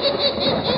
Ha, ha, ha, ha, ha!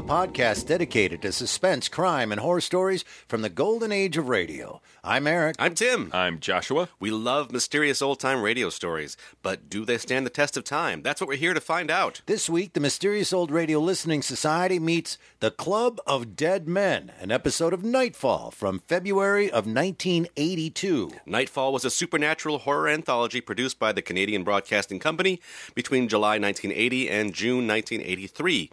A podcast dedicated to suspense, crime, and horror stories from the golden age of radio. I'm Eric. I'm Tim. I'm Joshua. We love mysterious old time radio stories, but do they stand the test of time? That's what we're here to find out. This week, the Mysterious Old Radio Listening Society meets The Club of Dead Men, an episode of Nightfall from February of 1982. Nightfall was a supernatural horror anthology produced by the Canadian Broadcasting Company between July 1980 and June 1983.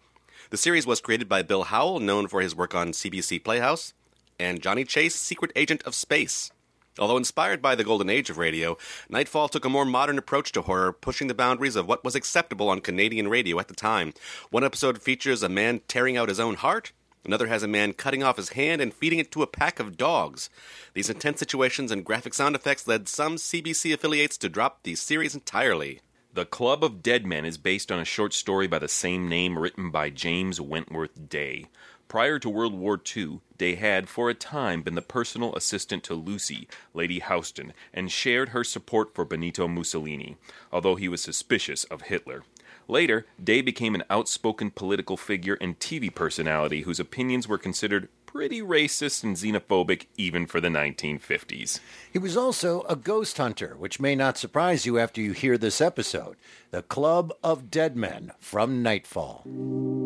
The series was created by Bill Howell, known for his work on CBC Playhouse, and Johnny Chase, Secret Agent of Space. Although inspired by the golden age of radio, Nightfall took a more modern approach to horror, pushing the boundaries of what was acceptable on Canadian radio at the time. One episode features a man tearing out his own heart. Another has a man cutting off his hand and feeding it to a pack of dogs. These intense situations and graphic sound effects led some CBC affiliates to drop the series entirely. The Club of Dead Men is based on a short story by the same name written by James Wentworth Day. Prior to World War II, Day had, for a time, been the personal assistant to Lucy, Lady Houston, and shared her support for Benito Mussolini, although he was suspicious of Hitler. Later, Day became an outspoken political figure and TV personality whose opinions were considered pretty racist and xenophobic even for the 1950s. He was also a ghost hunter, which may not surprise you after you hear this episode The Club of Dead Men from Nightfall.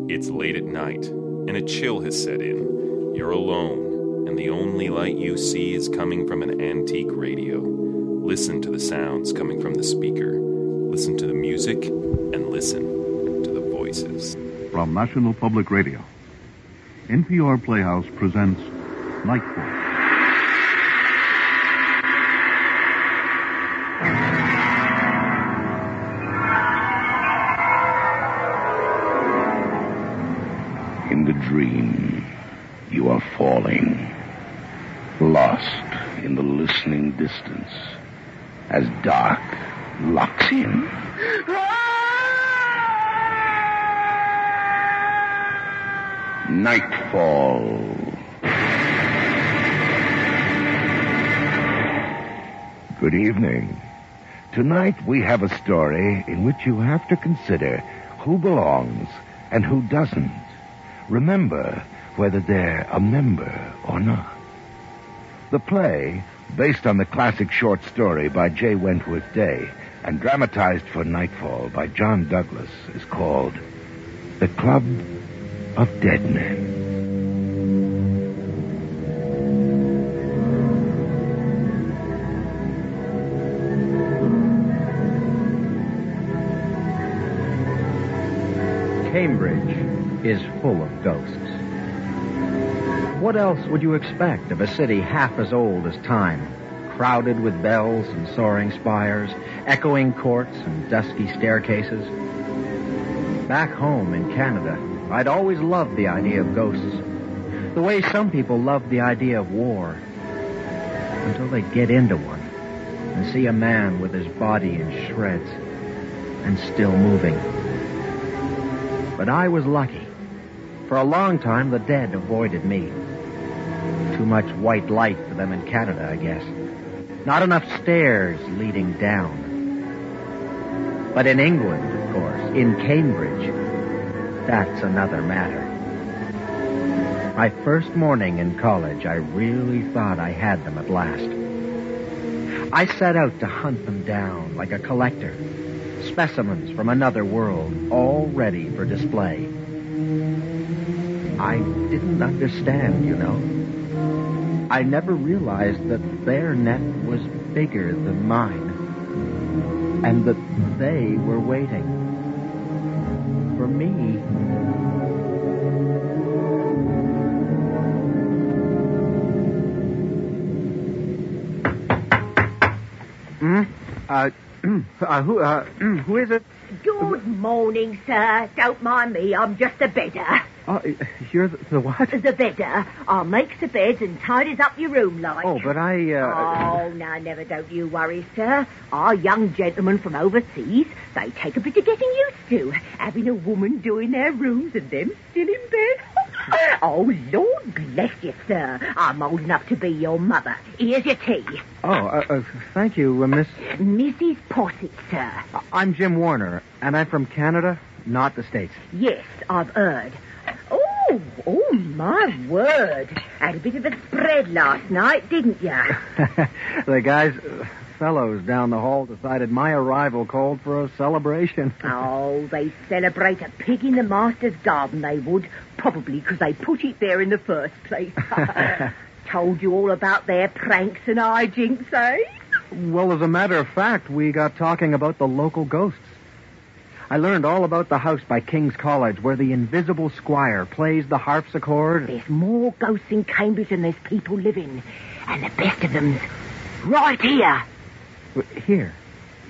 It's late at night, and a chill has set in. You're alone, and the only light you see is coming from an antique radio. Listen to the sounds coming from the speaker. Listen to the music, and listen to the voices. From National Public Radio, NPR Playhouse presents Nightfall. In the dream, you are falling, lost in the listening distance, as dark locks in. Nightfall. Good evening. Tonight we have a story in which you have to consider who belongs and who doesn't. Remember whether they're a member or not. The play, based on the classic short story by J. Wentworth Day and dramatized for Nightfall by John Douglas, is called The Club of Dead Men. Cambridge is full of ghosts. What else would you expect of a city half as old as time, crowded with bells and soaring spires, echoing courts and dusky staircases? Back home in Canada, I'd always loved the idea of ghosts, the way some people love the idea of war, until they get into one and see a man with his body in shreds and still moving. But I was lucky. For a long time, the dead avoided me. Too much white light for them in Canada, I guess. Not enough stairs leading down. But in England, of course, in Cambridge, that's another matter. My first morning in college, I really thought I had them at last. I set out to hunt them down like a collector specimens from another world, all ready for display. I didn't understand, you know. I never realized that their net was bigger than mine, and that they were waiting for me. Hmm? Uh, uh, who, uh, who is it? Good morning, sir. Don't mind me, I'm just a bedder. Oh, you're the, the what? The bedder. I'll make the beds and tidies up your room like. Oh, but I, uh... Oh, now, never don't you worry, sir. Our young gentlemen from overseas, they take a bit of getting used to. Having a woman doing their rooms and them still in bed. oh, Lord bless you, sir. I'm old enough to be your mother. Here's your tea. Oh, uh, uh, thank you, uh, Miss... Mrs. Posset, sir. I'm Jim Warner, and I'm from Canada, not the States. Yes, I've heard. Oh, oh, my word. Had a bit of a spread last night, didn't you? the guys, uh, fellows down the hall decided my arrival called for a celebration. oh, they celebrate a pig in the master's garden, they would. Probably because they put it there in the first place. Told you all about their pranks and hijinks, eh? Well, as a matter of fact, we got talking about the local ghosts. I learned all about the house by King's College where the invisible squire plays the harpsichord. There's more ghosts in Cambridge than there's people living. And the best of them's right here. Here?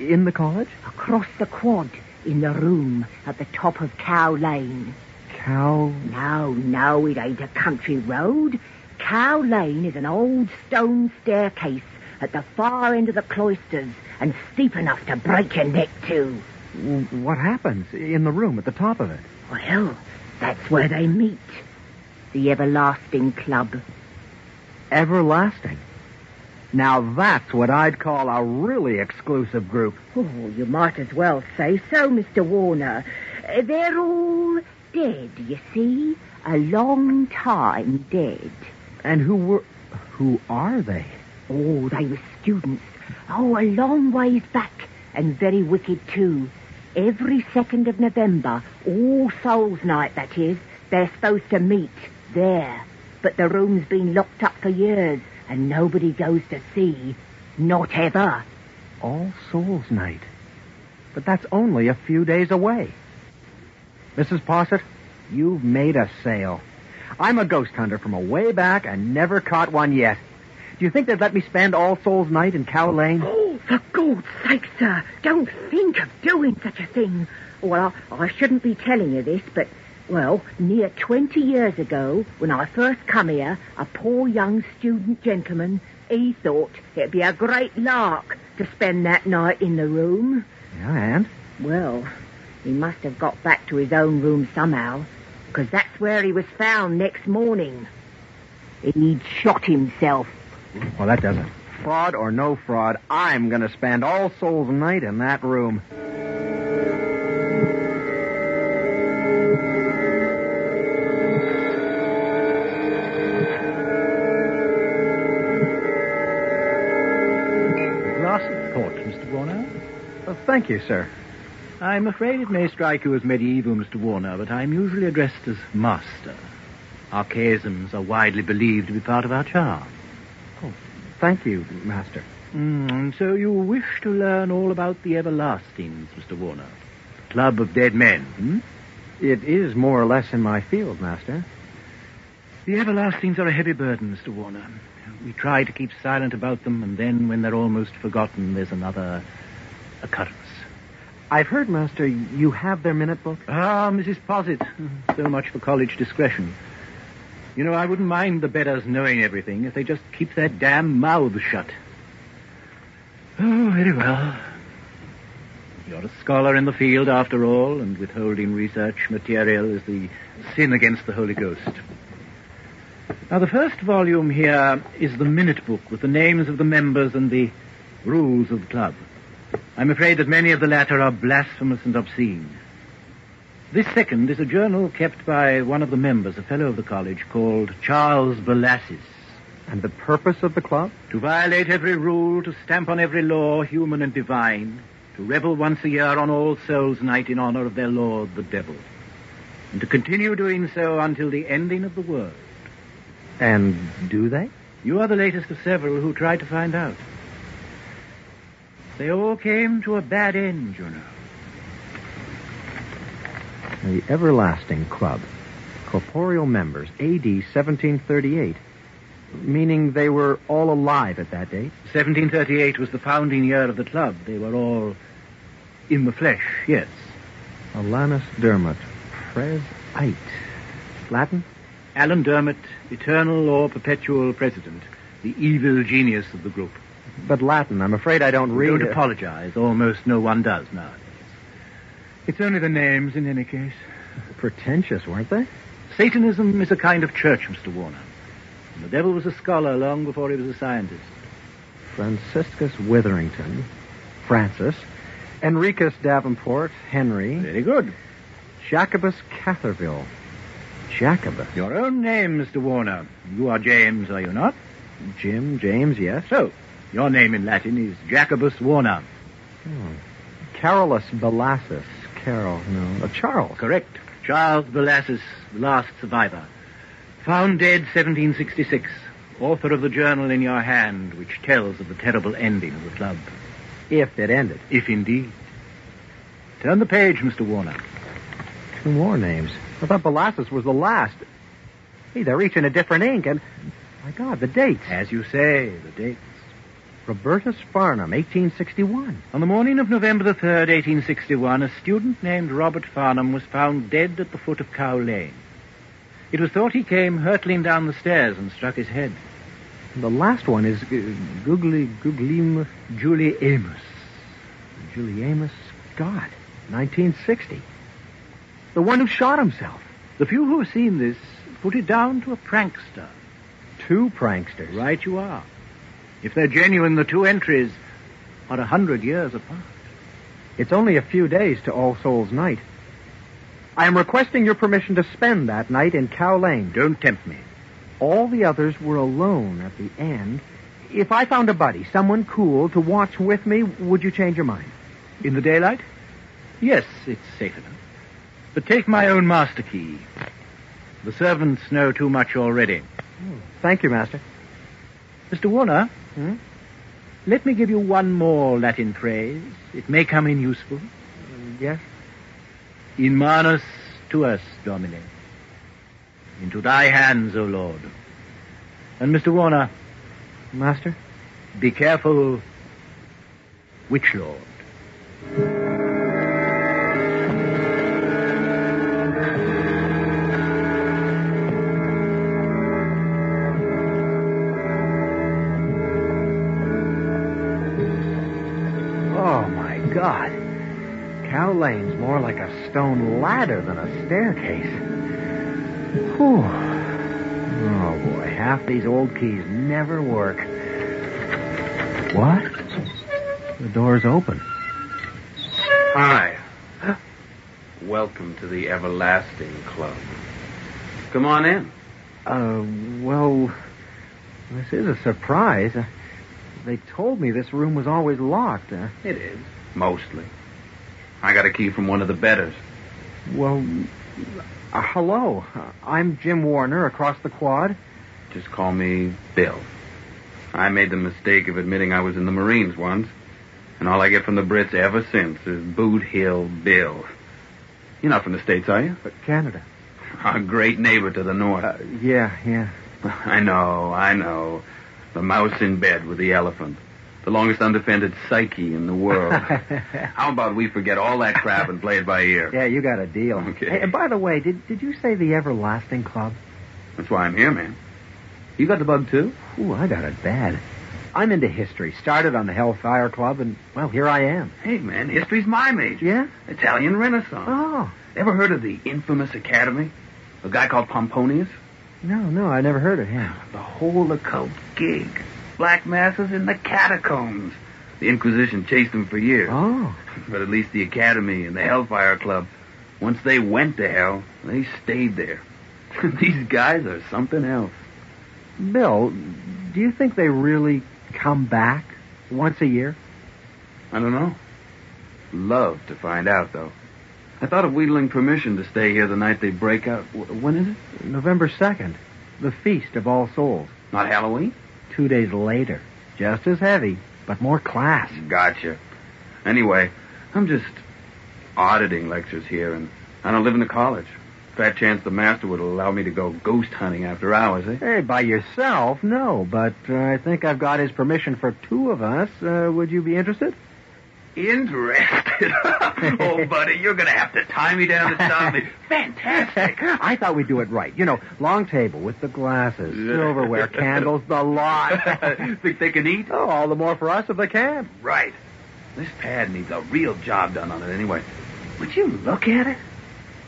In the college? Across the quad, in the room at the top of Cow Lane. Cow? No, no, it ain't a country road. Cow Lane is an old stone staircase at the far end of the cloisters and steep enough to break your neck too. What happens in the room at the top of it? Well, that's where they meet. The Everlasting Club. Everlasting? Now that's what I'd call a really exclusive group. Oh, you might as well say so, Mr. Warner. They're all dead, you see. A long time dead. And who were. Who are they? Oh, they were students. Oh, a long ways back. And very wicked, too. Every second of November, All Souls Night, that is, they're supposed to meet there. But the room's been locked up for years, and nobody goes to see. Not ever. All Souls Night. But that's only a few days away. Mrs. Posset, you've made a sale. I'm a ghost hunter from away back and never caught one yet. Do you think they'd let me spend All Souls Night in Cow Lane? Oh, for God's sake, sir, don't think of doing such a thing. Well, I, I shouldn't be telling you this, but, well, near 20 years ago, when I first come here, a poor young student gentleman, he thought it'd be a great lark to spend that night in the room. Yeah, and? Well, he must have got back to his own room somehow, because that's where he was found next morning. He'd shot himself. Well, that does it. Fraud or no fraud, I'm going to spend All Souls Night in that room. Last thought, Mr. Warner. Thank you, sir. I'm afraid it may strike you as medieval, Mr. Warner, but I'm usually addressed as master. Archaisms are widely believed to be part of our charm. Thank you, Master. Mm, so you wish to learn all about the Everlastings, Mr. Warner? Club of Dead Men, hmm? It is more or less in my field, Master. The Everlastings are a heavy burden, Mr. Warner. We try to keep silent about them, and then when they're almost forgotten, there's another occurrence. I've heard, Master, you have their minute book. Ah, Mrs. Posset. So much for college discretion. You know, I wouldn't mind the bedders knowing everything if they just keep their damn mouths shut. Oh, very well. You're a scholar in the field, after all, and withholding research material is the sin against the Holy Ghost. Now, the first volume here is the minute book with the names of the members and the rules of the club. I'm afraid that many of the latter are blasphemous and obscene. This second is a journal kept by one of the members, a fellow of the college, called Charles Belassis. And the purpose of the club? To violate every rule, to stamp on every law, human and divine, to revel once a year on All Souls Night in honor of their lord, the devil, and to continue doing so until the ending of the world. And do they? You are the latest of several who tried to find out. They all came to a bad end, you know. The Everlasting Club. Corporeal members, AD 1738. Meaning they were all alive at that date? 1738 was the founding year of the club. They were all in the flesh, yes. Alanus Dermot. Pres Ite. Latin? Alan Dermot, eternal or perpetual president, the evil genius of the group. But Latin, I'm afraid I don't read Don't apologize. Almost no one does nowadays. It's only the names in any case. Pretentious, weren't they? Satanism is a kind of church, Mr. Warner. And the devil was a scholar long before he was a scientist. Franciscus Witherington, Francis, Enricus Davenport, Henry, Very good. Jacobus Catherville. Jacobus. Your own name, Mr. Warner. You are James, are you not? Jim, James, yes. So, your name in Latin is Jacobus Warner. Hmm. Carolus Belassus. Carol, no. Uh, Charles. Correct. Charles Belassus, the last survivor. Found dead 1766. Author of the journal in your hand, which tells of the terrible ending of the club. If it ended. If indeed. Turn the page, Mr. Warner. Two more names. I thought Belassus was the last. Hey, they're each in a different ink, and my God, the dates. As you say, the dates. Robertus Farnham, 1861. On the morning of November the 3rd, 1861, a student named Robert Farnham was found dead at the foot of Cow Lane. It was thought he came hurtling down the stairs and struck his head. The last one is uh, Googly Googlim Gulielmus. Julie Amos Scott, 1960. The one who shot himself. The few who have seen this put it down to a prankster. Two pranksters. Right you are. If they're genuine, the two entries are a hundred years apart. It's only a few days to All Souls Night. I am requesting your permission to spend that night in Cow Lane. Don't tempt me. All the others were alone at the end. If I found a buddy, someone cool, to watch with me, would you change your mind? In the daylight? Yes, it's safe enough. But take my own master key. The servants know too much already. Thank you, Master. Mr. Warner, Hmm? let me give you one more Latin phrase. It may come in useful. Yes? In manus tuas, Domine. Into thy hands, O Lord. And Mr. Warner, Master? be careful. Which Lord? Lane's more like a stone ladder than a staircase. Whew. Oh, boy. Half these old keys never work. What? The door's open. Hi. Welcome to the Everlasting Club. Come on in. Uh, well, this is a surprise. Uh, they told me this room was always locked. Uh, It is. Mostly. I got a key from one of the bedders. well, uh, hello. Uh, I'm Jim Warner across the quad. Just call me Bill. I made the mistake of admitting I was in the Marines once, and all I get from the Brits ever since is Boot Hill Bill. You're not from the States, are you? But Canada. Our great neighbor to the north. Uh, yeah, yeah. I know, I know. The mouse in bed with the elephant. The longest undefended psyche in the world. How about we forget all that crap and play it by ear? Yeah, you got a deal. Okay. Hey, and by the way, did did you say the Everlasting Club? That's why I'm here, man. You got the bug, too? Ooh, I got it bad. I'm into history. Started on the Hellfire Club, and well, here I am. Hey, man, history's my major. Yeah? Italian Renaissance. Oh, Ever heard of the infamous Academy? A guy called Pomponius? no, no, I never heard of him. The whole occult gig. Black masses in the catacombs. The Inquisition chased them for years. Oh, But at least the Academy and the Hellfire Club, once they went to hell, they stayed there. These guys are something else. Bill, do you think they really come back once a year? I don't know. Love to find out, though. I thought of wheedling permission to stay here the night they break out. When is it? November 2nd, the Feast of All Souls. Not Halloween? Two days later. Just as heavy, but more class. Gotcha. Anyway, I'm just auditing lectures here, and I don't live in the college. Fat chance the master would allow me to go ghost hunting after hours, eh? Hey, by yourself, no, but uh, I think I've got his permission for two of us. Uh, would you be interested? Interest. oh, buddy, you're going to have to tie me down to stop me. Fantastic. I thought we'd do it right. You know, long table with the glasses, silverware, candles, the lot. Think they can eat? Oh, all the more for us if they can. Right. This pad needs a real job done on it anyway. Would you look at it?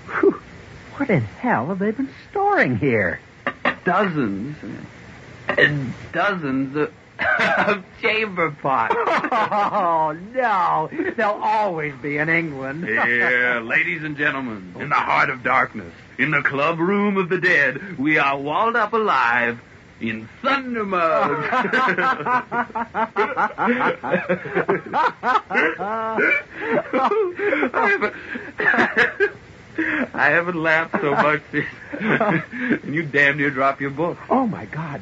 Whew. What in hell have they been storing here? Dozens and dozens of, of chamber pots. Oh, no. They'll always be in England. yeah, ladies and gentlemen, in the heart of darkness, in the club room of the dead, we are walled up alive in thunder mugs. I haven't, laughed so much since and you damn near drop your book. Oh, my God.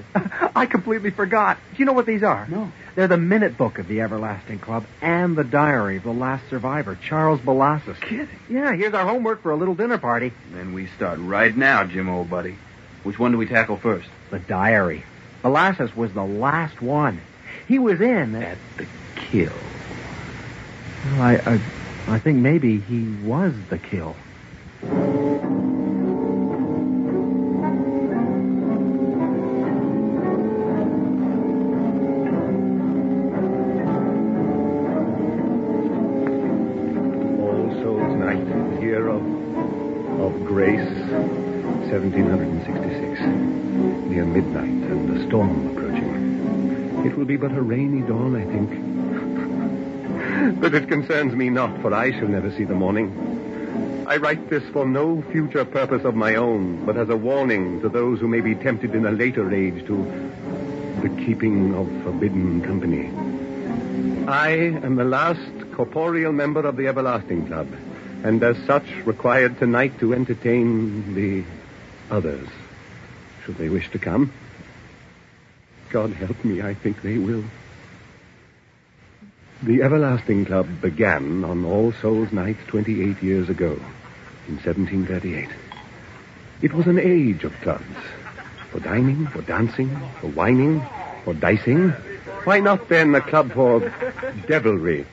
I completely forgot. Do you know what these are? No. They're the minute book of the Everlasting Club and the diary of the last survivor, Charles Balassus. Kidding. Yeah, here's our homework for a little dinner party. Then we start right now, Jim, old buddy. Which one do we tackle first? The diary. Balassus was the last one. He was in At the kill. Well, I, I, I think maybe he was the kill. But a rainy dawn, I think. but it concerns me not, for I shall never see the morning. I write this for no future purpose of my own, but as a warning to those who may be tempted in a later age to the keeping of forbidden company. I am the last corporeal member of the Everlasting Club, and as such required tonight to entertain the others, should they wish to come. God help me, I think they will. The Everlasting Club began on All Souls Night 28 years ago, in 1738. It was an age of clubs. For dining, for dancing, for wining, for dicing. Why not then a club for devilry?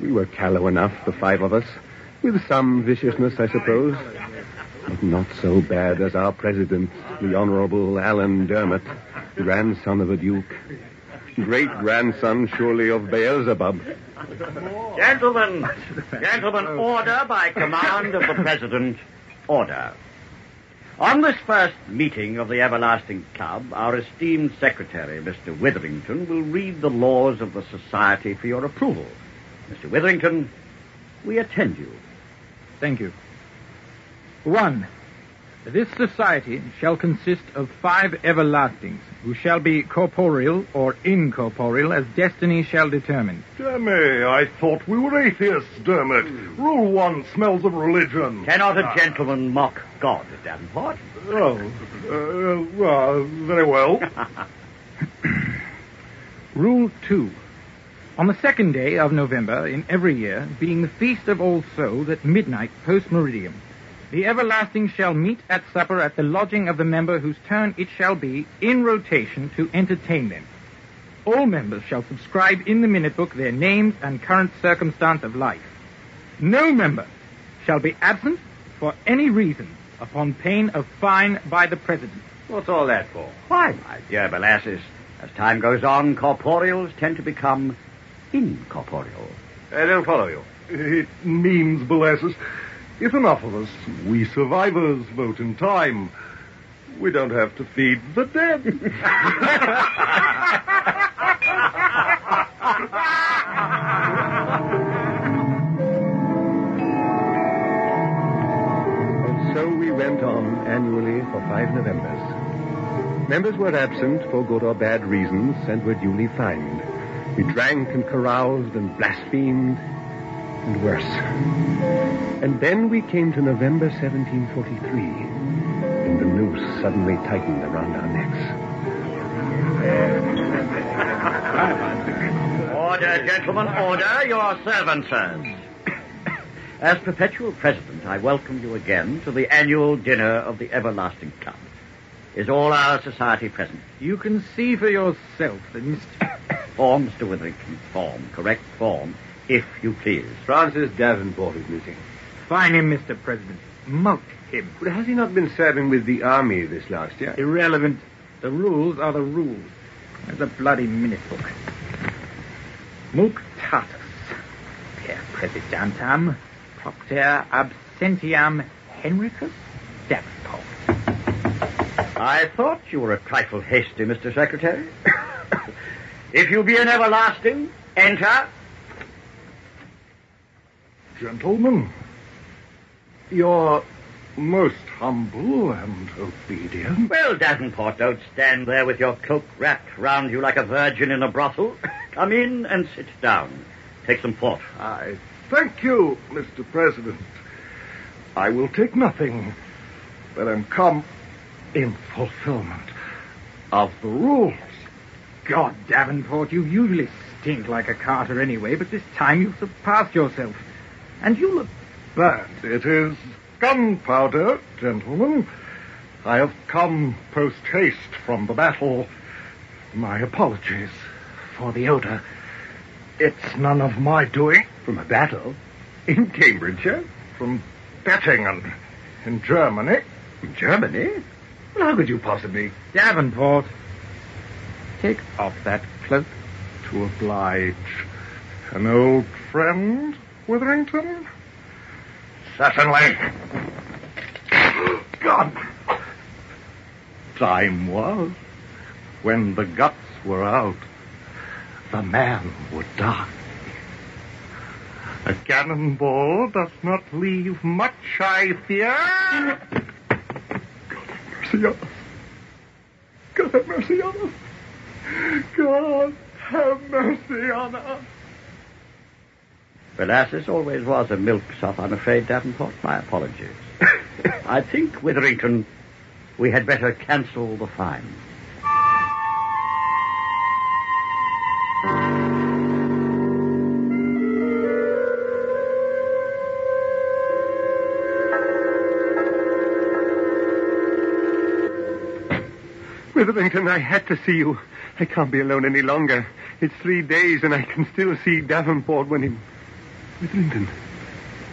We were callow enough, the five of us, with some viciousness, I suppose. But not so bad as our president, the Honorable Alan Dermot, grandson of a duke. Great grandson, surely, of Beelzebub. Gentlemen, gentlemen, order by command of the President. Order. On this first meeting of the Everlasting Club, our esteemed secretary, Mr. Witherington, will read the laws of the Society for your approval. Mr. Witherington, we attend you. Thank you. One, this society shall consist of five everlastings, who shall be corporeal or incorporeal as destiny shall determine. Damme, I thought we were atheists, Dermot. Rule one smells of religion. Cannot a gentleman mock God, Davenport? Oh, uh, uh, very well. Rule 2. On the second day of November in every year, being the feast of All Souls at midnight post meridiem, the everlasting shall meet at supper at the lodging of the member whose turn it shall be, in rotation, to entertain them. All members shall subscribe in the minute book their names and current circumstance of life. No member shall be absent for any reason upon pain of fine by the President. What's all that for? Why, my dear Belassus, as time goes on, corporeals tend to become incorporeal. Uh, I don't follow you. It means, Belassus, if enough of us, we survivors, vote in time, we don't have to feed the dead. So we went on annually for five Novembers. Members were absent for good or bad reasons and were duly fined. We drank and caroused and blasphemed and worse. And then we came to November 1743, and the noose suddenly tightened around our necks. Order, gentlemen, order. Your servant, sirs. As perpetual president, I welcome you again to the annual dinner of the Everlasting Club. Is all our society present? You can see for yourself that Mr. Form, Mr. Witherington, form, correct form. If you please. Francis Davenport is missing. Find him, Mr. President. Mulct him. But has he not been serving with the army this last year? Irrelevant. The rules are the rules. There's a bloody minute book. Mulctatus. Per presidentam propter absentiam Henricus Davenport. I thought you were a trifle hasty, Mr. Secretary. if you be an everlasting, enter. Gentlemen, you're most humble and obedient. Well, Davenport, don't stand there with your cloak wrapped round you like a virgin in a brothel. Come in and sit down. Take some port. I thank you, Mr. President. I will take nothing, but am come in fulfillment of the rules. God, Davenport, you usually stink like a carter anyway, but this time you've surpassed yourself. And you look burnt. It is gunpowder, gentlemen. I have come post haste from the battle. My apologies for the odor. It's none of my doing. From a battle? In Cambridgeshire? Eh? From Dettingen, in Germany. In Germany? Well, how could you possibly? Davenport, take off that cloak. To oblige an old friend, Witherington? Certainly. God! Time was when the guts were out. The man would die. A cannonball does not leave much, I fear. God have mercy on us. God have mercy on us. God have mercy on us. Belassis always was a milksop, I'm afraid, Davenport. My apologies. I think, Witherington, we had better cancel the fine. Witherington, I had to see you. I can't be alone any longer. It's three days, and I can still see Davenport when he. Witherington,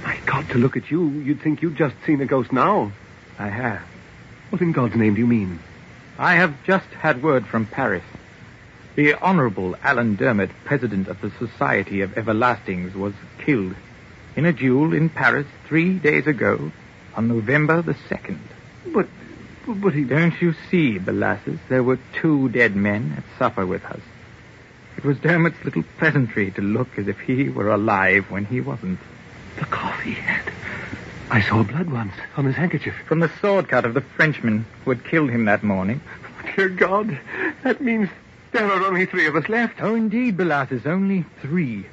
my God, to look at you, you'd think you'd just seen a ghost now. I have. What in God's name do you mean? I have just had word from Paris. The Honorable Alan Dermot, President of the Society of Everlastings, was killed in a duel in Paris three days ago on November the 2nd. But, but he... Don't you see, Belasses, there were two dead men at supper with us. It was Dermot's little pleasantry to look as if he were alive when he wasn't. The cough he had. I saw blood once on his handkerchief. From the sword cut of the Frenchman who had killed him that morning. Oh, dear God, that means there are only three of us left. Oh, indeed, Belasses, only three.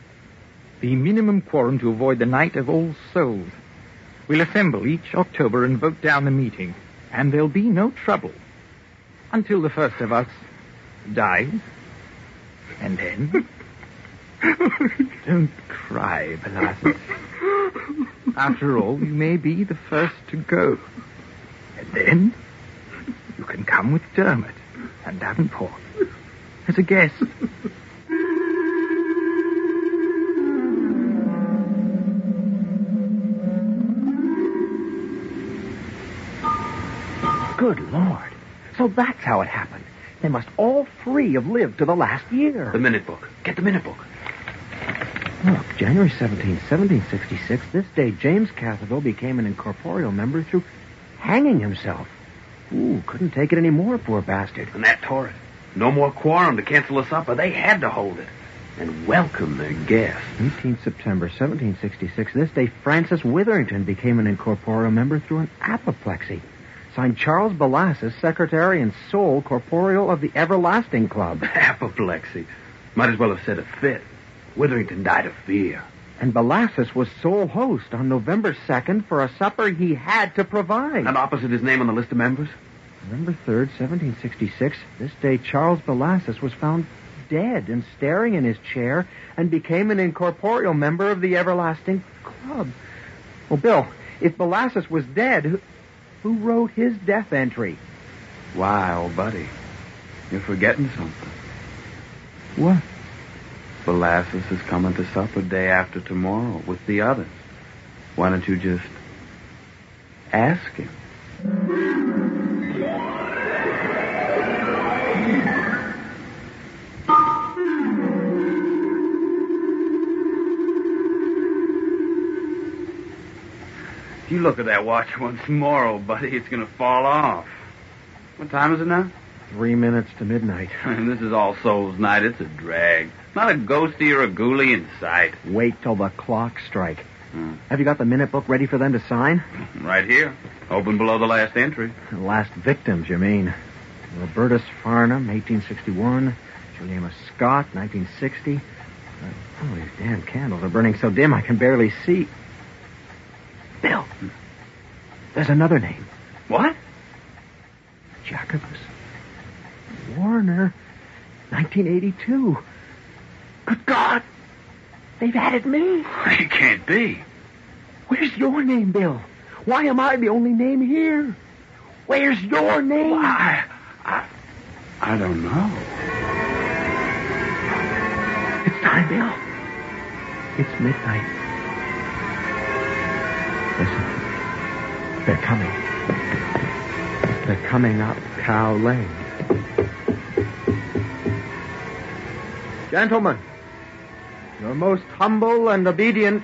The minimum quorum to avoid the night of All Souls. We'll assemble each October and vote down the meeting, and there'll be no trouble until the first of us dies. And then. Don't cry, Belasses. After all, you may be the first to go. And then you can come with Dermot and Davenport as a guest. Good Lord. So that's how it happened. They must all three have lived to the last year. The minute book. Get the minute book. Look, January 17, 1766, this day James Catherville became an incorporeal member through hanging himself. Ooh, couldn't take it any more, poor bastard. And that tore it. No more quorum to cancel the supper. They had to hold it. And welcome their guests. 18 September 1766, this day Francis Witherington became an incorporeal member through an apoplexy. Signed Charles Belasses, secretary and sole corporeal of the Everlasting Club. Apoplexy. Might as well have said a fit. Witherington died of fear. And Belasses was sole host on November 2nd for a supper he had to provide. And opposite his name on the list of members? November 3rd, 1766, this day Charles Belasses was found dead and staring in his chair and became an incorporeal member of the Everlasting Club. Well, Bill, if Belasses was dead, who, wrote his death entry? Why, old buddy, you're forgetting something. What? Belassus is coming to supper day after tomorrow with the others. Why don't you just ask him? You look at that watch once more, old buddy, it's going to fall off. What time is it now? Three minutes to midnight. this is All Souls Night. It's a drag. Not a ghosty or a ghoulie in sight. Wait till the clock strike. Have you got the minute book ready for them to sign? Right here. Open below the last entry. The last victims, you mean? Robertus Farnham, 1861. Juliana Scott, 1960. Uh, oh, these damn candles are burning so dim I can barely see. Bill, there's another name. What? Jacobus. Warner, 1982. Good God! They've added me. It can't be. Where's your name, Bill? Why am I the only name here? Where's your name? I, I, I don't know. It's time, Bill. It's midnight. They're coming. They're coming up Cow Lane. Gentlemen, your most humble and obedient.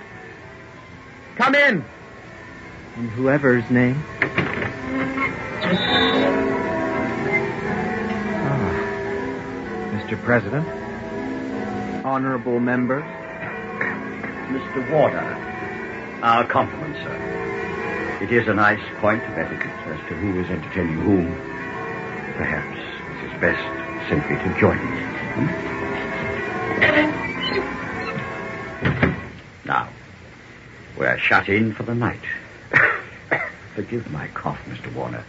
Come in. In whoever's name. Ah, Mr. President, honorable members, Mr. Warder, our compliments, sir. It is a nice point of etiquette as to who is entertaining whom. Perhaps it is best simply to join me. Hmm? Now, we're shut in for the night. Forgive my cough, Mr. Warner.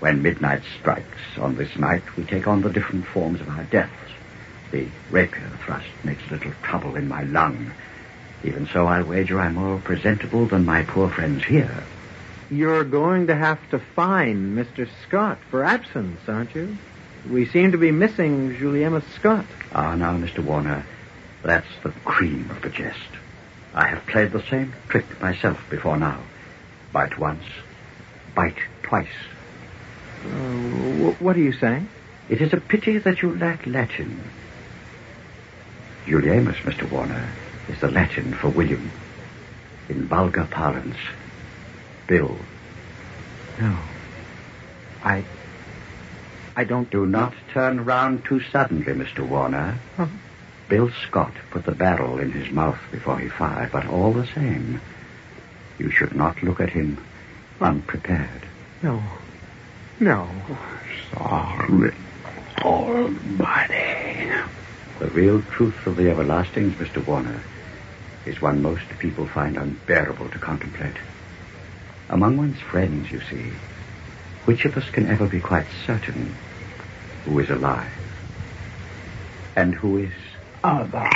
When midnight strikes on this night, we take on the different forms of our deaths. The rapier thrust makes little trouble in my lung. Even so, I'll wager I'm more presentable than my poor friends here. You're going to have to fine Mr. Scott for absence, aren't you? We seem to be missing Juliana Scott. Ah, now, Mr. Warner, that's the cream of the jest. I have played the same trick myself before now. Bite once, bite twice. Uh, wh- what are you saying? It is a pity that you lack Latin. Gulielmus, Mr. Warner, is the Latin for William. In vulgar parlance, Bill. No. I. I don't. Do not turn round too suddenly, Mr. Warner. Huh? Bill Scott put the barrel in his mouth before he fired, but all the same, you should not look at him unprepared. No. No. Sorry. Almighty. The real truth of the everlastings, Mr. Warner, is one most people find unbearable to contemplate. Among one's friends, you see, which of us can ever be quite certain who is alive and who is otherwise?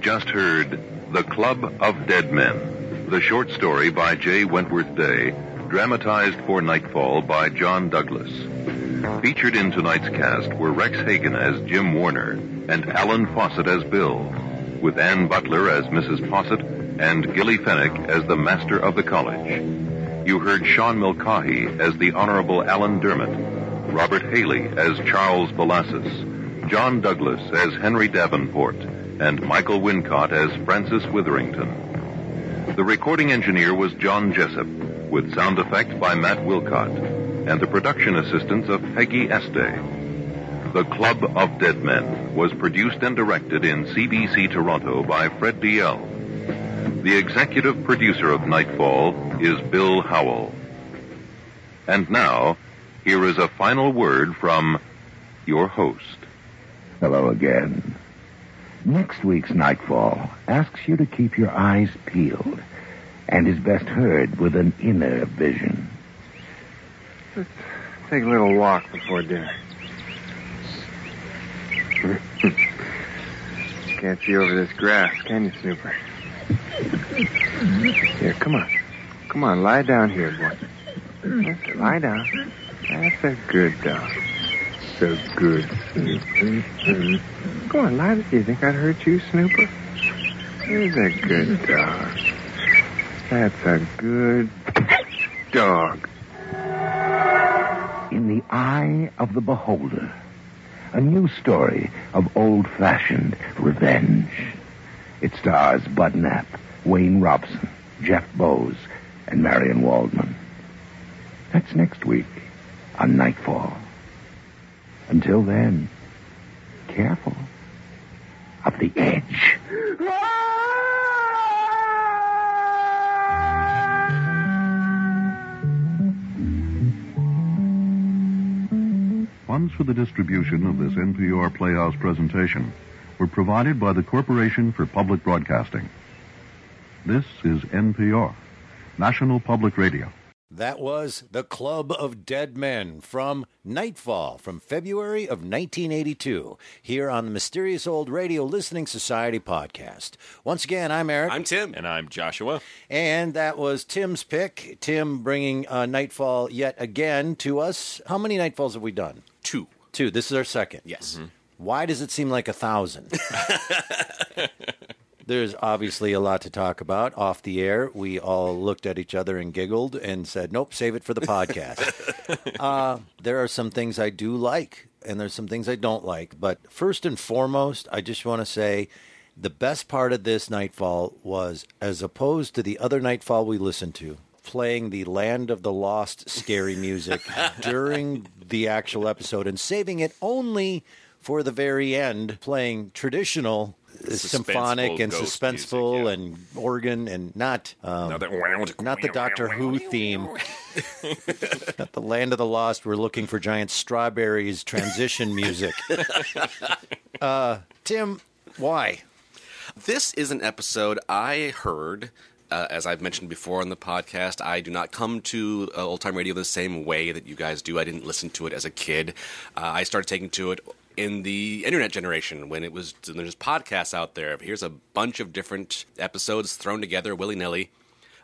Just heard The Club of Dead Men, the short story by J. Wentworth Day, dramatized for Nightfall by John Douglas. Featured in tonight's cast were Rex Hagon as Jim Warner and Alan Fawcett as Bill, with Ann Butler as Mrs. Posset and Gillie Fenwick as the Master of the College. You heard Sean Mulcahy as the Honorable Alan Dermot, Robert Haley as Charles Belassus, John Douglas as Henry Davenport, and Michael Wincott as Francis Witherington. The recording engineer was John Jessup, with sound effects by Matt Wilcott, and the production assistance of Peggy Este. The Club of Dead Men was produced and directed in CBC Toronto by Fred Diehl. The executive producer of Nightfall is Bill Howell. And now, here is a final word from your host. Hello again. Next week's Nightfall asks you to keep your eyes peeled and is best heard with an inner vision. Let's Take a little walk before dinner. Can't see over this grass, can you, Snooper? Here, come on. Come on, lie down here, boy. Lie down. That's a good dog. So good, Snooper. Go on, lie down. You think I'd hurt you, Snooper? There's a good dog. That's a good dog. In the eye of the beholder, a new story of old-fashioned revenge. It stars Bud Knapp, Wayne Robson, Jeff Bowes, and Marion Waldman. That's next week on Nightfall. Until then, careful of the edge. Funds for the distribution of this NPR Playhouse presentation were provided by the Corporation for Public Broadcasting. This is NPR, National Public Radio. That was The Club of Dead Men from Nightfall from February of 1982 here on the Mysterious Old Radio Listening Society podcast. Once again, I'm Eric. I'm Tim. And I'm Joshua. And that was Tim's pick. Tim bringing uh, Nightfall yet again to us. How many Nightfalls have we done? Two. Two. This is our second. Yes. Why does it seem like a thousand? There's obviously a lot to talk about off the air. We all looked at each other and giggled and said, "Nope, save it for the podcast." uh, there are some things I do like, and there's some things I don't like. But first and foremost, I just want to say the best part of this Nightfall was, as opposed to the other Nightfall we listened to, playing the Land of the Lost scary music during the actual episode and saving it only for the very end, playing traditional symphonic and ghost suspenseful and organ and not um, Not that- not the Doctor Who theme, not the Land of the Lost. We're looking for giant strawberries transition music. uh, Tim, why? This is an episode I heard. Uh, as I've mentioned before on the podcast, I do not come to uh, old time radio the same way that you guys do. I didn't listen to it as a kid. Uh, I started taking to it in the internet generation when it was there's podcasts out there. Here's a bunch of different episodes thrown together willy nilly,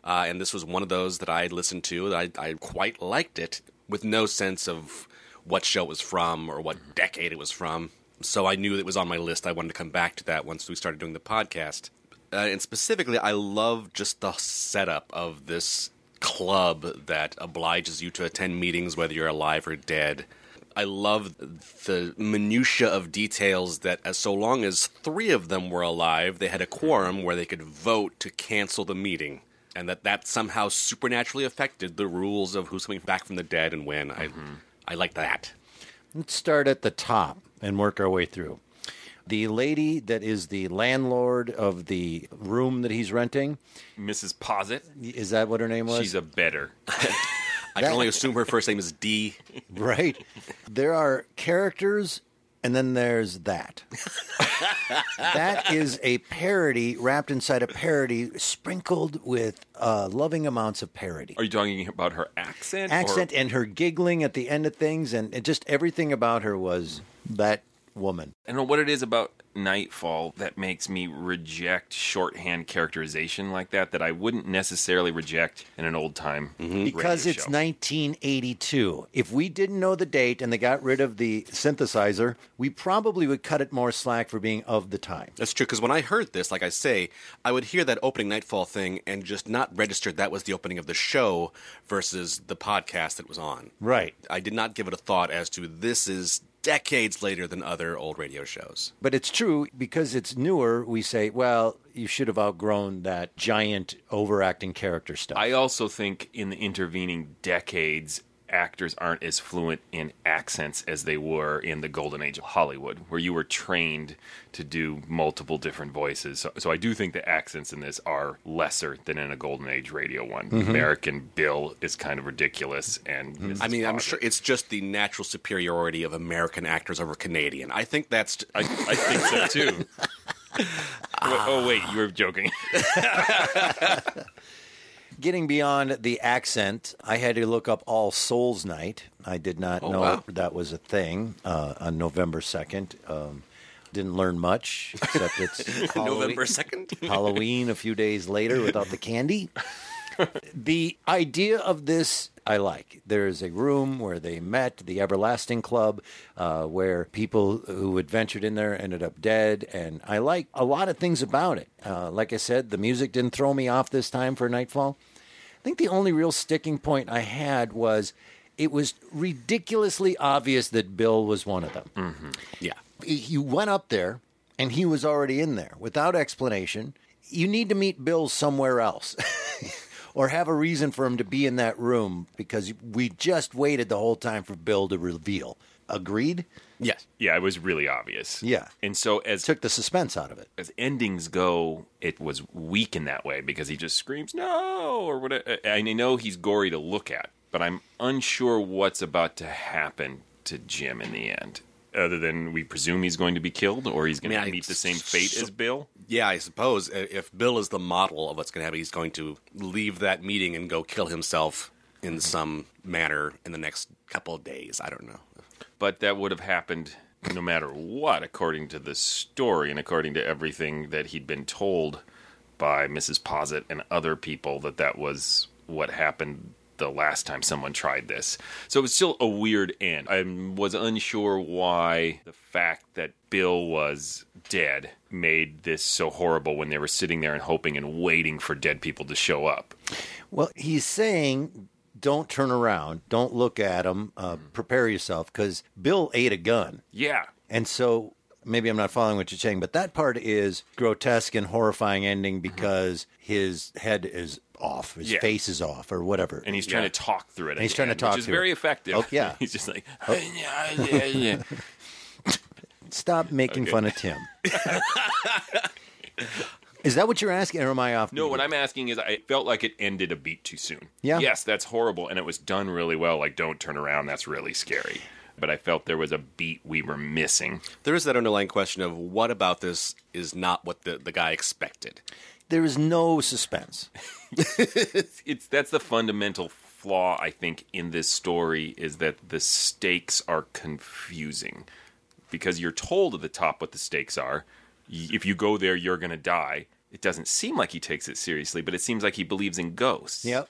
uh, and this was one of those that I listened to. I, I quite liked it with no sense of what show it was from or what decade it was from. So I knew it was on my list. I wanted to come back to that once we started doing the podcast. Uh, and specifically, I love just the setup of this club that obliges you to attend meetings whether you're alive or dead. I love the minutia of details that, as so long as three of them were alive, they had a quorum where they could vote to cancel the meeting, and that that somehow supernaturally affected the rules of who's coming back from the dead and when. I, I like that. Let's start at the top and work our way through. The lady that is the landlord of the room that he's renting, Mrs. Posset. is that what her name was? She's a bedder. I can only assume her first name is D. right. There are characters, and then there's that. that is a parody wrapped inside a parody, sprinkled with uh, loving amounts of parody. Are you talking about her accent? or- Accent and her giggling at the end of things, and it just everything about her was that woman. I don't know what it is about Nightfall that makes me reject shorthand characterization like that that I wouldn't necessarily reject in an old time mm-hmm. Because it's 1982. If we didn't know the date and they got rid of the synthesizer, we probably would cut it more slack for being of the time. That's true, because when I heard this, like I say, I would hear that opening Nightfall thing and just not register that was the opening of the show versus the podcast that was on. Right. I did not give it a thought as to this is decades later than other old radio shows. But it's true because it's newer. We say, well, you should have outgrown that giant overacting character stuff. I also think in the intervening decades, actors aren't as fluent in accents as they were in the golden age of Hollywood, where you were trained to do multiple different voices. So, so I do think the accents in this are lesser than in a golden age radio one. Mhm. American Bill is kind of ridiculous, and Mm-hmm. I mean, I'm sure it's just the natural superiority of American actors over Canadian. I think that's. I, I think so too. oh wait, you were joking. Getting beyond the accent, I had to look up All Souls Night. I did not Oh, know wow. that was a thing uh, on November 2nd. Um, didn't learn much, except it's November 2nd? Halloween a few days later without the candy. the idea of this I like. There is a room where they met, the Everlasting Club, uh, where people who had ventured in there ended up dead, and I like a lot of things about it. Uh, like I said, the music didn't throw me off this time for Nightfall. I think the only real sticking point I had was it was ridiculously obvious that Bill was one of them. Mm-hmm. Yeah. You went up there, and he was already in there without explanation. You need to meet Bill somewhere else. or have a reason for him to be in that room because we just waited the whole time for Bill to reveal. Agreed? Yes. Yeah, it was really obvious. Yeah. And so as took the suspense out of it. As endings go, it was weak in that way because he just screams no or whatever. And I know he's gory to look at, but I'm unsure what's about to happen to Jim in the end. Other than we presume he's going to be killed or he's going I to mean, I- meet the same fate so- as Bill. Yeah, I suppose if Bill is the model of what's going to happen, he's going to leave that meeting and go kill himself in some manner in the next couple of days. I don't know. But that would have happened no matter what, according to the story and according to everything that he'd been told by Mrs. Posset and other people that that was what happened the last time someone tried this. So it was still a weird end. I was unsure why the fact that Bill was dead made this so horrible when they were sitting there and hoping and waiting for dead people to show up. Well, he's saying don't turn around, don't look at him, uh, prepare yourself because Bill ate a gun. Yeah. And so maybe I'm not following what you're saying, but that part is grotesque and horrifying ending because his head is off, his Yeah. face is off, or whatever. And he's trying to talk through it. And he's the trying to end, talk which is through very it. effective. Oh, yeah. he's just like, Oh. yeah, yeah, yeah. Stop making Okay. fun of Tim. is that what you're asking, or am I off? No, what I'm asking is, I felt like it ended a beat too soon. Yeah. Yes, that's horrible, and it was done really well. Like, don't turn around. That's really scary. But I felt there was a beat we were missing. There is that underlying question of what about this is not what the, the guy expected. There is no suspense. it's that's the fundamental flaw I think in this story is that the stakes are confusing because you're told at the top what the stakes are. If you go there, you're going to die. It doesn't seem like he takes it seriously, but it seems like he believes in ghosts. Yep.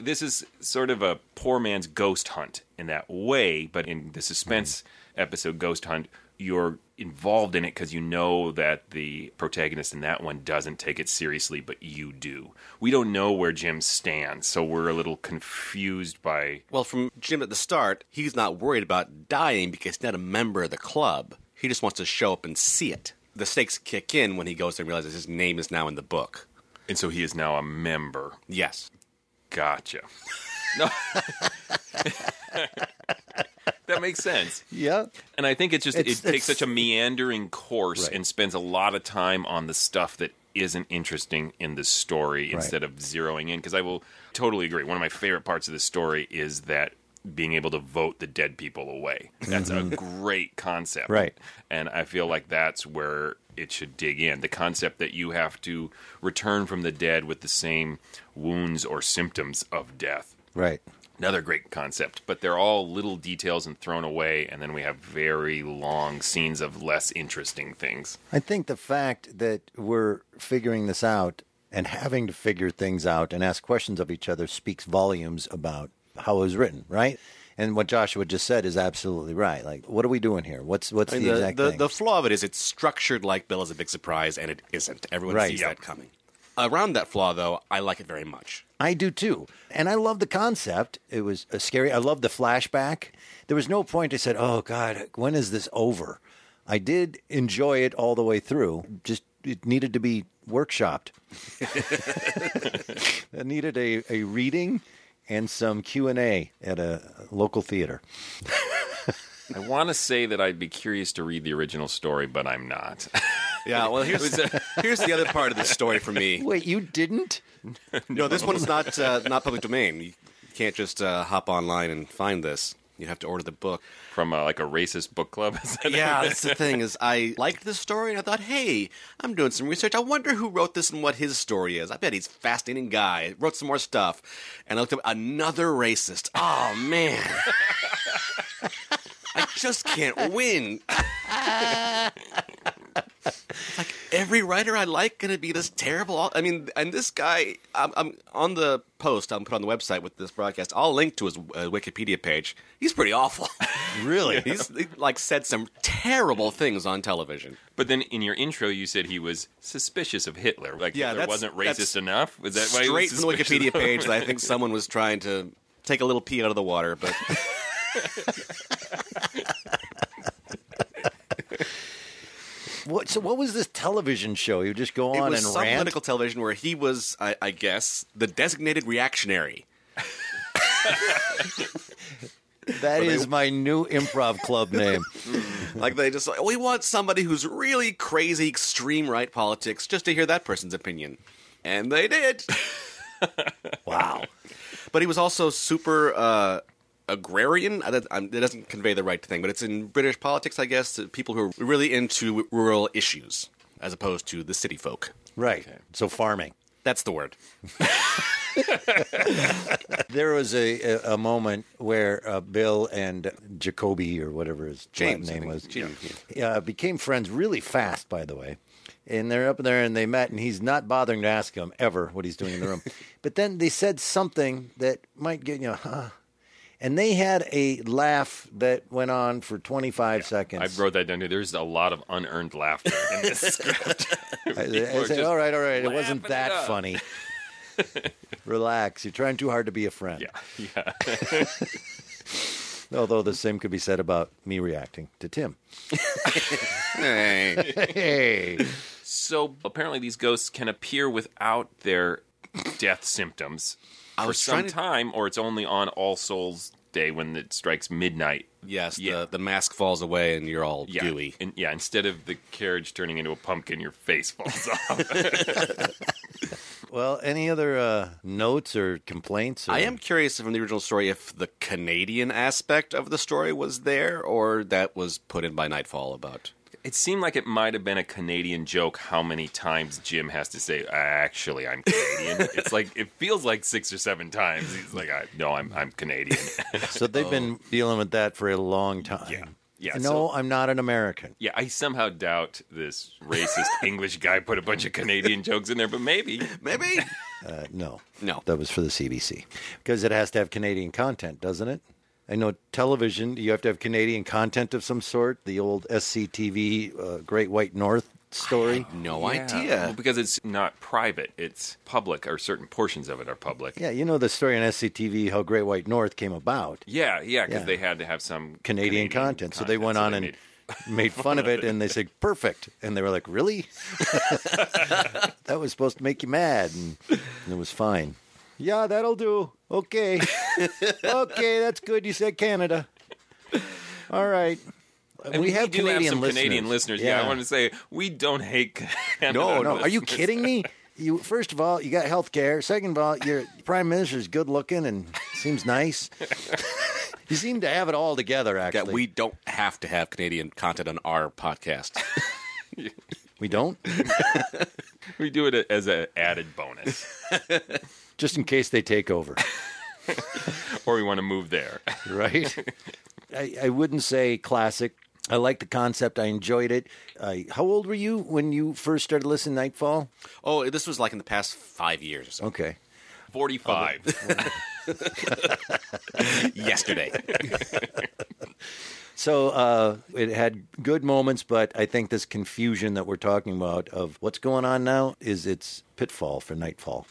This is sort of a poor man's ghost hunt in that way, but in the suspense mm-hmm. episode Ghost Hunt, you're involved in it because you know that the protagonist in that one doesn't take it seriously, but you do. We don't know where Jim stands, so we're a little confused by. Well, from Jim at the start, he's not worried about dying because he's not a member of the club. He just wants to show up and see it. The stakes kick in when he goes and realizes his name is now in the book. And so he is now a member. Yes. Gotcha. No. that makes sense. Yeah. And I think it's just It's- it takes such a meandering course Right. and spends a lot of time on the stuff that isn't interesting in the story Right. instead of zeroing in. Because I will totally agree. One of my favorite parts of this story is that being able to vote the dead people away. That's a mm-hmm. great concept. Right. And I feel like that's where it should dig in. The concept that you have to return from the dead with the same wounds or symptoms of death. Right. Another great concept, but they're all little details and thrown away, and then we have very long scenes of less interesting things. I think the fact that we're figuring this out and having to figure things out and ask questions of each other speaks volumes about how it was written, right? And what Joshua just said is absolutely right. Like, what are we doing here? What's what's I the, the, exact the, thing? the flaw of it is it's structured like Bill is a big surprise, and it isn't. Everyone Right. sees Yep. that coming. Around that flaw, though, I like it very much. I do too. And I love the concept. It was a scary. I love the flashback. There was no point I said, oh, God, when is this over? I did enjoy it all the way through. Just it needed to be workshopped. it needed a, a reading and some Q&A at a local theater. I want to say that I'd be curious to read the original story, but I'm not. Yeah, well, here's here's the other part of the story for me. Wait, you didn't? No, this one's not uh, not public domain. You can't just uh, hop online and find this. You have to order the book from uh, like a racist book club. That yeah, that's the thing is I liked this story and I thought, hey, I'm doing some research. I wonder who wrote this and what his story is. I bet he's a fascinating guy. Wrote some more stuff, and I looked up another racist. Oh man, I just can't win. like every writer I like gonna be this terrible. I mean, and this guy, I'm, I'm on the post. I'm put on the website with this broadcast. I'll link to his uh, Wikipedia page. He's pretty awful. Really? He's he, like said some terrible things on television. But then in your intro, you said he was suspicious of Hitler. Like Yeah, Hitler wasn't that's racist enough. Was that why he was Straight from the Wikipedia page that I think someone was trying to take a little pee out of the water, but What, so what was this television show? He would just go it on was and some rant? political television where he was, I, I guess, the designated reactionary. That is my new improv club name. like they just we want somebody who's really crazy extreme right politics just to hear that person's opinion and they did wow but he was also super uh agrarian I don't- doesn't convey the right thing but it's in british politics i guess people who are really into rural issues as opposed to the city folk Right. So farming. that's the word There was a, a, a moment where uh, Bill and Jacoby, or whatever his James, name was, James, uh, became friends really fast, by the way. And they're up there and they met, and he's not bothering to ask him ever what he's doing in the room. but then they said something that might get, you know, huh. And they had a laugh that went on for 25 seconds. I wrote that down. too. There's a lot of unearned laughter in this script. I, I said, all right, all right. It wasn't that up." funny. Relax. You're trying too hard to be a friend. Yeah, yeah. Although the same could be said about me reacting to Tim. Hey. hey. So apparently, these ghosts can appear without their death symptoms I for some to- time, or it's only on All Souls Day when it strikes midnight. yes Yeah. the, the mask falls away and you're all Yeah, gooey and yeah. Instead of the carriage turning into a pumpkin, your face falls off. Well, any other uh, notes or complaints? Or... I am curious from the original story if the Canadian aspect of the story was there or that was put in by Nightfall about. It seemed like it might have been a Canadian joke. How many times Jim has to say, "Actually, I'm Canadian"? it's like it feels like six or seven times. He's like, I, "No, I'm I'm Canadian." So they've been dealing with that for a long time. Yeah. Yeah, No, so- I'm not an American. yeah, I somehow doubt this racist English guy put a bunch of Canadian jokes in there, but maybe, maybe. Uh, no. No. That was for the CBC. Because it has to have Canadian content, doesn't it? I know television, you have to have Canadian content of some sort. The old SCTV uh, Great White North story. No Yeah, idea. well, because it's not private; it's public, or certain portions of it are public. Yeah, you know the story on SCTV how Great White North came about. Yeah, yeah, because Yeah. they had to have some Canadian, content. So they went on and made- made fun of it and they said, perfect. And they were like, really? that was supposed to make you mad. And, and it was fine. Yeah, that'll do. Okay. okay, that's good. You said Canada. All right. And we have do Canadian have some listeners. Canadian listeners. Yeah. I want to say we don't hate. Canada. No, no. Are you kidding me? You first of all, you got health care. Second of all, your prime minister's good looking and seems nice. you seem to have it all together. Actually, That we don't have to have Canadian content on our podcast. we don't. We do it as an added bonus, Just in case they take over. or we want to move there. right? I, I wouldn't say classic. I like the concept. I enjoyed it. I, how old were you when you first started listening to Nightfall? oh, this was like in the past five years or so. Okay. Forty-five. Yesterday. So uh, it had good moments, but I think this confusion that we're talking about of what's going on now is its pitfall for Nightfall.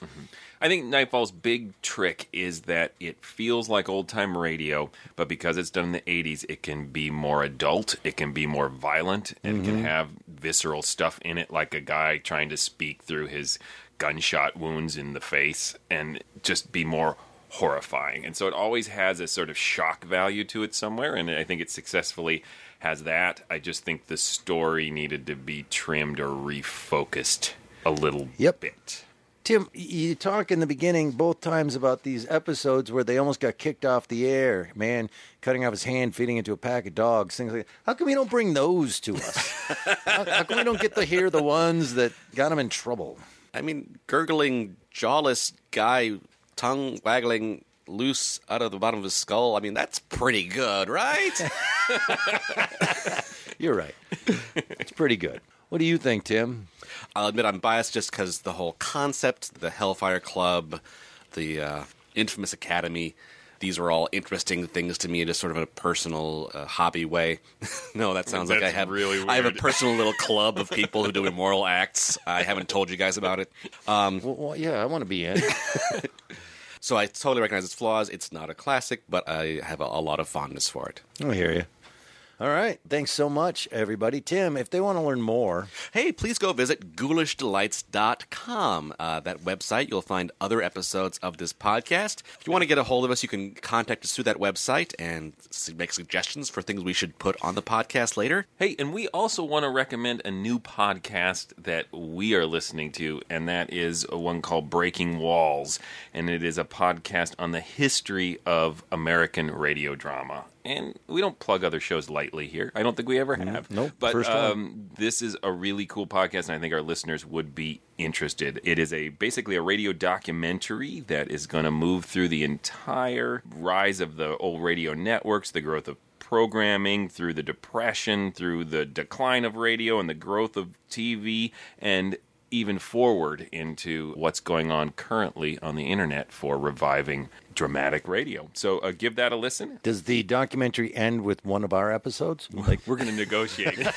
I think Nightfall's big trick is that it feels like old time radio, but because it's done in the 80s, it can be more adult, it can be more violent, and can have visceral stuff in it, like a guy trying to speak through his gunshot wounds in the face, and just be more horrifying. And so it always has a sort of shock value to it somewhere, and I think it successfully has that. I just think the story needed to be trimmed or refocused a little Yep. bit. Tim, you talk in the beginning both times about these episodes where they almost got kicked off the air. Man cutting off his hand, feeding it to a pack of dogs, things like that. How come you don't bring those to us? how, how come we don't get to hear the ones that got him in trouble? I mean, gurgling, jawless guy, tongue waggling loose out of the bottom of his skull. I mean, that's pretty good, right? You're right. It's pretty good. What do you think, Tim? I'll admit I'm biased just because the whole concept, the Hellfire Club, the uh, infamous Academy, these are all interesting things to me in just sort of a personal uh, hobby way. no, that sounds like I have really I have a personal little club of people who do immoral acts. I haven't told you guys about it. Um, well, well, yeah, I want to be in. so I totally recognize its flaws. It's not a classic, but I have a, a lot of fondness for it. I hear you. All right. Thanks so much, everybody. Tim, if they want to learn more, hey, please go visit ghoulishdelights.com. Uh, that website, you'll find other episodes of this podcast. If you want to get a hold of us, you can contact us through that website and make suggestions for things we should put on the podcast later. Hey, and we also want to recommend a new podcast that we are listening to, and that is one called Breaking Walls. And it is a podcast on the history of American radio drama. And we don't plug other shows lightly here. I don't think we ever have. nope, But first time. um, this is a really cool podcast, and I think our listeners would be interested. It is a basically a radio documentary that is going to move through the entire rise of the old radio networks, the growth of programming, through the depression, through the decline of radio and the growth of TV, and even forward into what's going on currently on the internet for reviving dramatic radio. So uh, give that a listen. does the documentary end with one of our episodes? Like we're going to negotiate.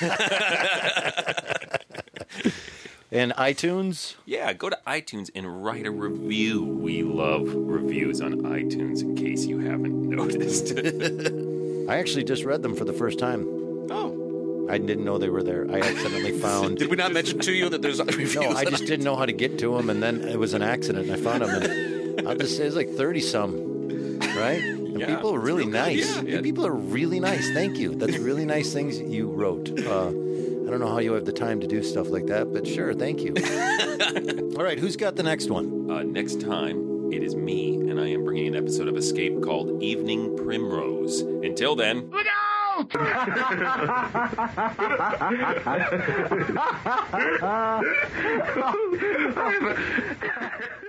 And iTunes? Yeah, go to iTunes and write a review. We love reviews on iTunes in case you haven't noticed. I actually just read them for the first time. Oh. I didn't know they were there. I accidentally found. Did we not mention to you that there's reviews? No, I just didn't know how to get to them, and then it was an accident. I found them, and I'll just say it's like thirty some, right? And Yeah, people are it's really nice. Yeah, yeah. People are really nice. Thank you. That's really nice things you wrote. Uh, I don't know how you have the time to do stuff like that, but sure, thank you. All right, who's got the next one? uh, next time, it is me, and I am bringing an episode of Escape called Evening Primrose. Until then. Out!